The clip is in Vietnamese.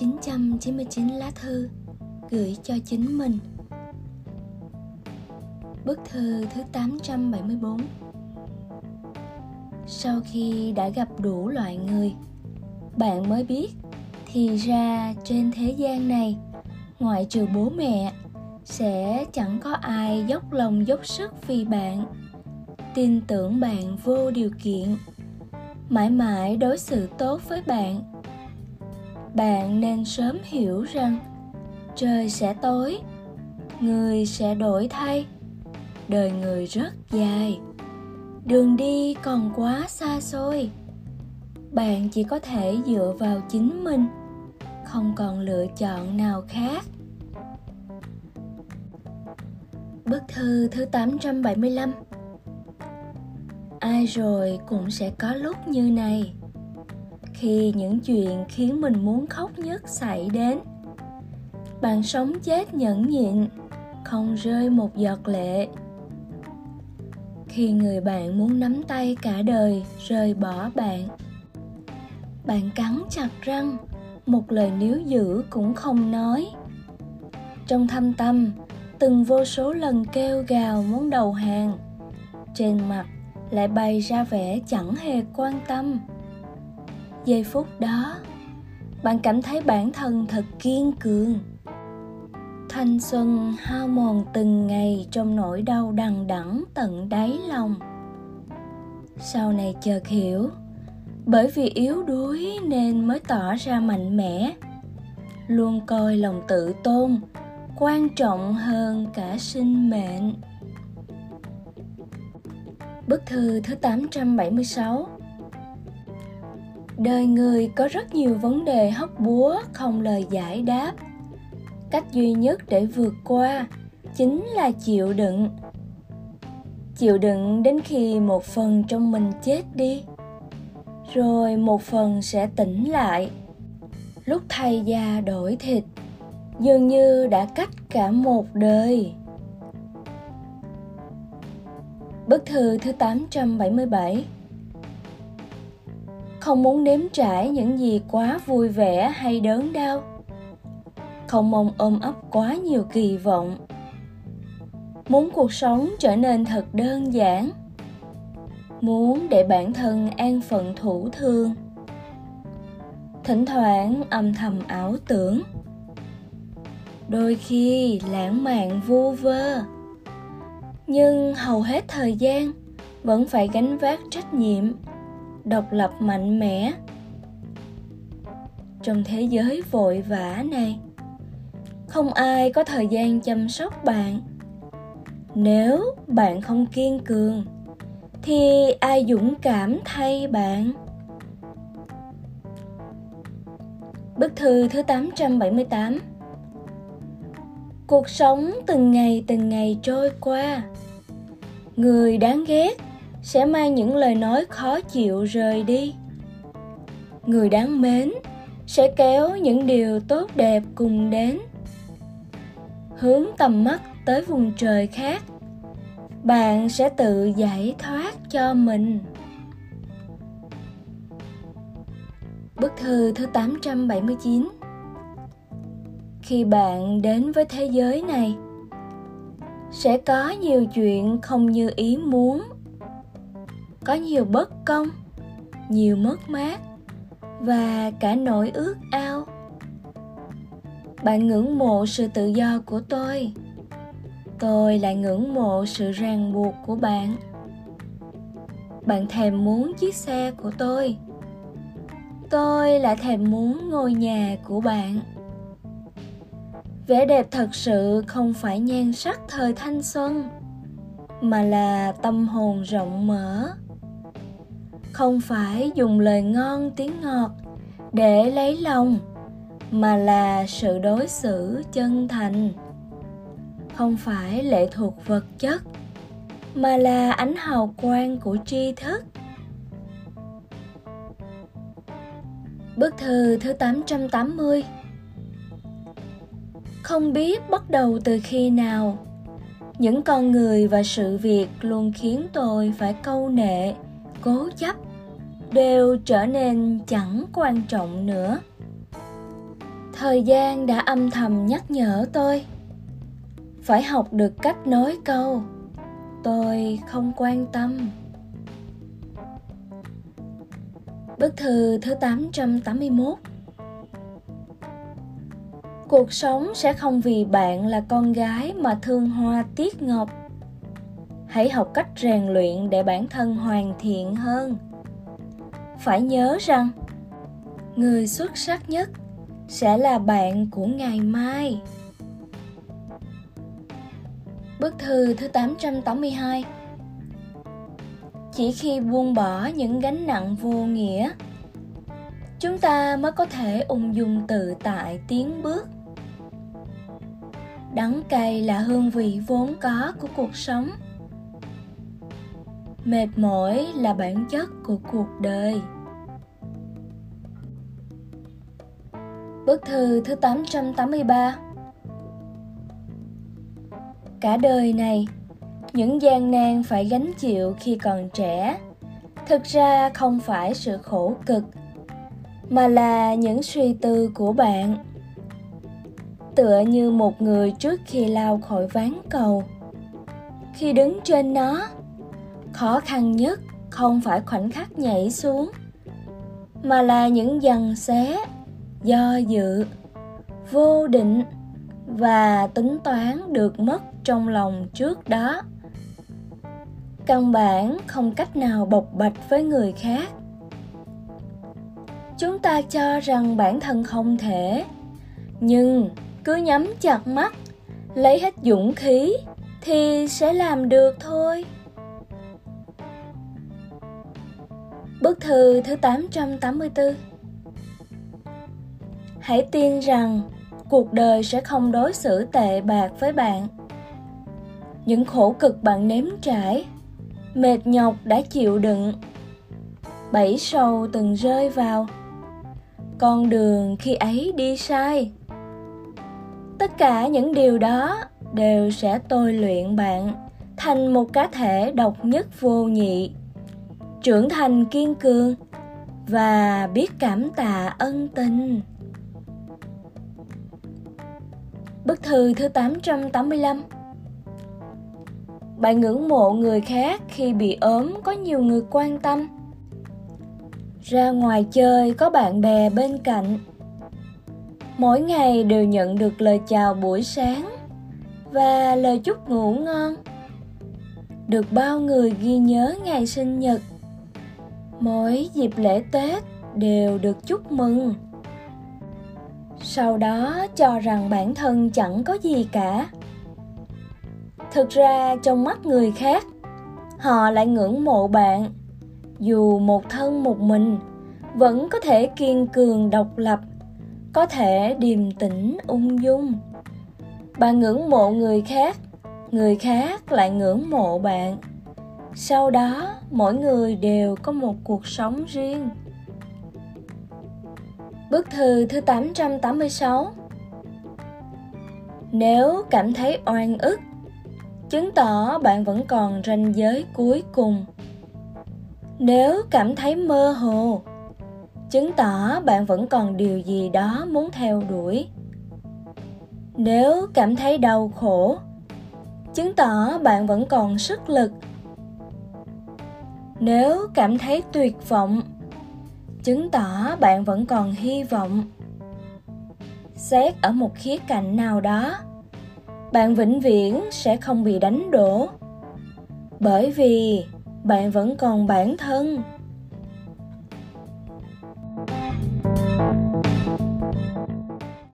999 lá thư gửi cho chính mình. Bức thư thứ 874 Sau khi đã gặp đủ loại người, bạn mới biết thì ra trên thế gian này, ngoại trừ bố mẹ, sẽ chẳng có ai dốc lòng dốc sức vì bạn, tin tưởng bạn vô điều kiện, mãi mãi đối xử tốt với bạn bạn nên sớm hiểu rằng trời sẽ tối, người sẽ đổi thay, đời người rất dài. Đường đi còn quá xa xôi. Bạn chỉ có thể dựa vào chính mình, không còn lựa chọn nào khác. Bức thư thứ 875 Ai rồi cũng sẽ có lúc như này khi những chuyện khiến mình muốn khóc nhất xảy đến. Bạn sống chết nhẫn nhịn, không rơi một giọt lệ. Khi người bạn muốn nắm tay cả đời, rời bỏ bạn bạn cắn chặt răng, một lời níu giữ cũng không nói. Trong thâm tâm, từng vô số lần kêu gào muốn đầu hàng, trên mặt lại bày ra vẻ chẳng hề quan tâm giây phút đó, bạn cảm thấy bản thân thật kiên cường. Thanh xuân hao mòn từng ngày trong nỗi đau đằng đẵng tận đáy lòng. Sau này chợt hiểu, bởi vì yếu đuối nên mới tỏ ra mạnh mẽ, luôn coi lòng tự tôn, quan trọng hơn cả sinh mệnh. Bức thư thứ 876 đời người có rất nhiều vấn đề hóc búa, không lời giải đáp. Cách duy nhất để vượt qua chính là chịu đựng. Chịu đựng đến khi một phần trong mình chết đi, rồi một phần sẽ tỉnh lại. Lúc thay da đổi thịt, dường như đã cách cả một đời. Bức thư thứ 877 không muốn nếm trải những gì quá vui vẻ hay đớn đau. Không mong ôm ấp quá nhiều kỳ vọng. Muốn cuộc sống trở nên thật đơn giản. Muốn để bản thân an phận thủ thương. Thỉnh thoảng âm thầm ảo tưởng. Đôi khi lãng mạn vu vơ. Nhưng hầu hết thời gian vẫn phải gánh vác trách nhiệm độc lập mạnh mẽ trong thế giới vội vã này. Không ai có thời gian chăm sóc bạn. Nếu bạn không kiên cường, thì ai dũng cảm thay bạn? Bức thư thứ 878 Cuộc sống từng ngày từng ngày trôi qua. Người đáng ghét sẽ mang những lời nói khó chịu rời đi. Người đáng mến sẽ kéo những điều tốt đẹp cùng đến. Hướng tầm mắt tới vùng trời khác, bạn sẽ tự giải thoát cho mình. Bức thư thứ 879 Khi bạn đến với thế giới này, Sẽ có nhiều chuyện không như ý muốn có nhiều bất công, nhiều mất mát và cả nỗi ước ao. Bạn ngưỡng mộ sự tự do của tôi. Tôi lại ngưỡng mộ sự ràng buộc của bạn. Bạn thèm muốn chiếc xe của tôi. Tôi lại thèm muốn ngôi nhà của bạn. Vẻ đẹp thật sự không phải nhan sắc thời thanh xuân, mà là tâm hồn rộng mở không phải dùng lời ngon tiếng ngọt để lấy lòng mà là sự đối xử chân thành. Không phải lệ thuộc vật chất mà là ánh hào quang của tri thức. Bức thư thứ 880 Không biết bắt đầu từ khi nào Những con người và sự việc luôn khiến tôi phải câu nệ, cố chấp đều trở nên chẳng quan trọng nữa. Thời gian đã âm thầm nhắc nhở tôi, phải học được cách nói câu, tôi không quan tâm. Bức thư thứ 881 Cuộc sống sẽ không vì bạn là con gái mà thương hoa tiết ngọc. Hãy học cách rèn luyện để bản thân hoàn thiện hơn. Phải nhớ rằng, Người xuất sắc nhất sẽ là bạn của ngày mai. Bức thư thứ 882 Chỉ khi buông bỏ những gánh nặng vô nghĩa, Chúng ta mới có thể ung dung tự tại tiến bước. Đắng cay là hương vị vốn có của cuộc sống. Mệt mỏi là bản chất của cuộc đời. Bức thư thứ 883 Cả đời này, những gian nan phải gánh chịu khi còn trẻ. Thực ra không phải sự khổ cực mà là những suy tư của bạn. Tựa như một người trước khi lao khỏi ván cầu. Khi đứng trên nó khó khăn nhất không phải khoảnh khắc nhảy xuống mà là những dằn xé do dự, vô định và tính toán được mất trong lòng trước đó. Căn bản không cách nào bộc bạch với người khác. Chúng ta cho rằng bản thân không thể, nhưng cứ nhắm chặt mắt, lấy hết dũng khí thì sẽ làm được thôi. Bức thư thứ 884 Hãy tin rằng cuộc đời sẽ không đối xử tệ bạc với bạn. Những khổ cực bạn nếm trải, mệt nhọc đã chịu đựng, bẫy sâu từng rơi vào. Con đường khi ấy đi sai. Tất cả những điều đó đều sẽ tôi luyện bạn thành một cá thể độc nhất vô nhị, trưởng thành kiên cường và biết cảm tạ ân tình. Bức thư thứ 885 Bạn ngưỡng mộ người khác khi bị ốm có nhiều người quan tâm. Ra ngoài chơi có bạn bè bên cạnh. Mỗi ngày đều nhận được lời chào buổi sáng và lời chúc ngủ ngon. Được bao người ghi nhớ ngày sinh nhật. Mỗi dịp lễ Tết đều được chúc mừng sau đó cho rằng bản thân chẳng có gì cả. Thực ra trong mắt người khác, họ lại ngưỡng mộ bạn. Dù một thân một mình, vẫn có thể kiên cường độc lập, có thể điềm tĩnh, ung dung. Bạn ngưỡng mộ người khác người khác lại ngưỡng mộ bạn. Sau đó, mỗi người đều có một cuộc sống riêng. Bức thư thứ 886 Nếu cảm thấy oan ức, chứng tỏ bạn vẫn còn ranh giới cuối cùng. Nếu cảm thấy mơ hồ, chứng tỏ bạn vẫn còn điều gì đó muốn theo đuổi. Nếu cảm thấy đau khổ, chứng tỏ bạn vẫn còn sức lực. Nếu cảm thấy tuyệt vọng, chứng tỏ bạn vẫn còn hy vọng. Xét ở một khía cạnh nào đó, bạn vĩnh viễn sẽ không bị đánh đổ. Bởi vì bạn vẫn còn bản thân.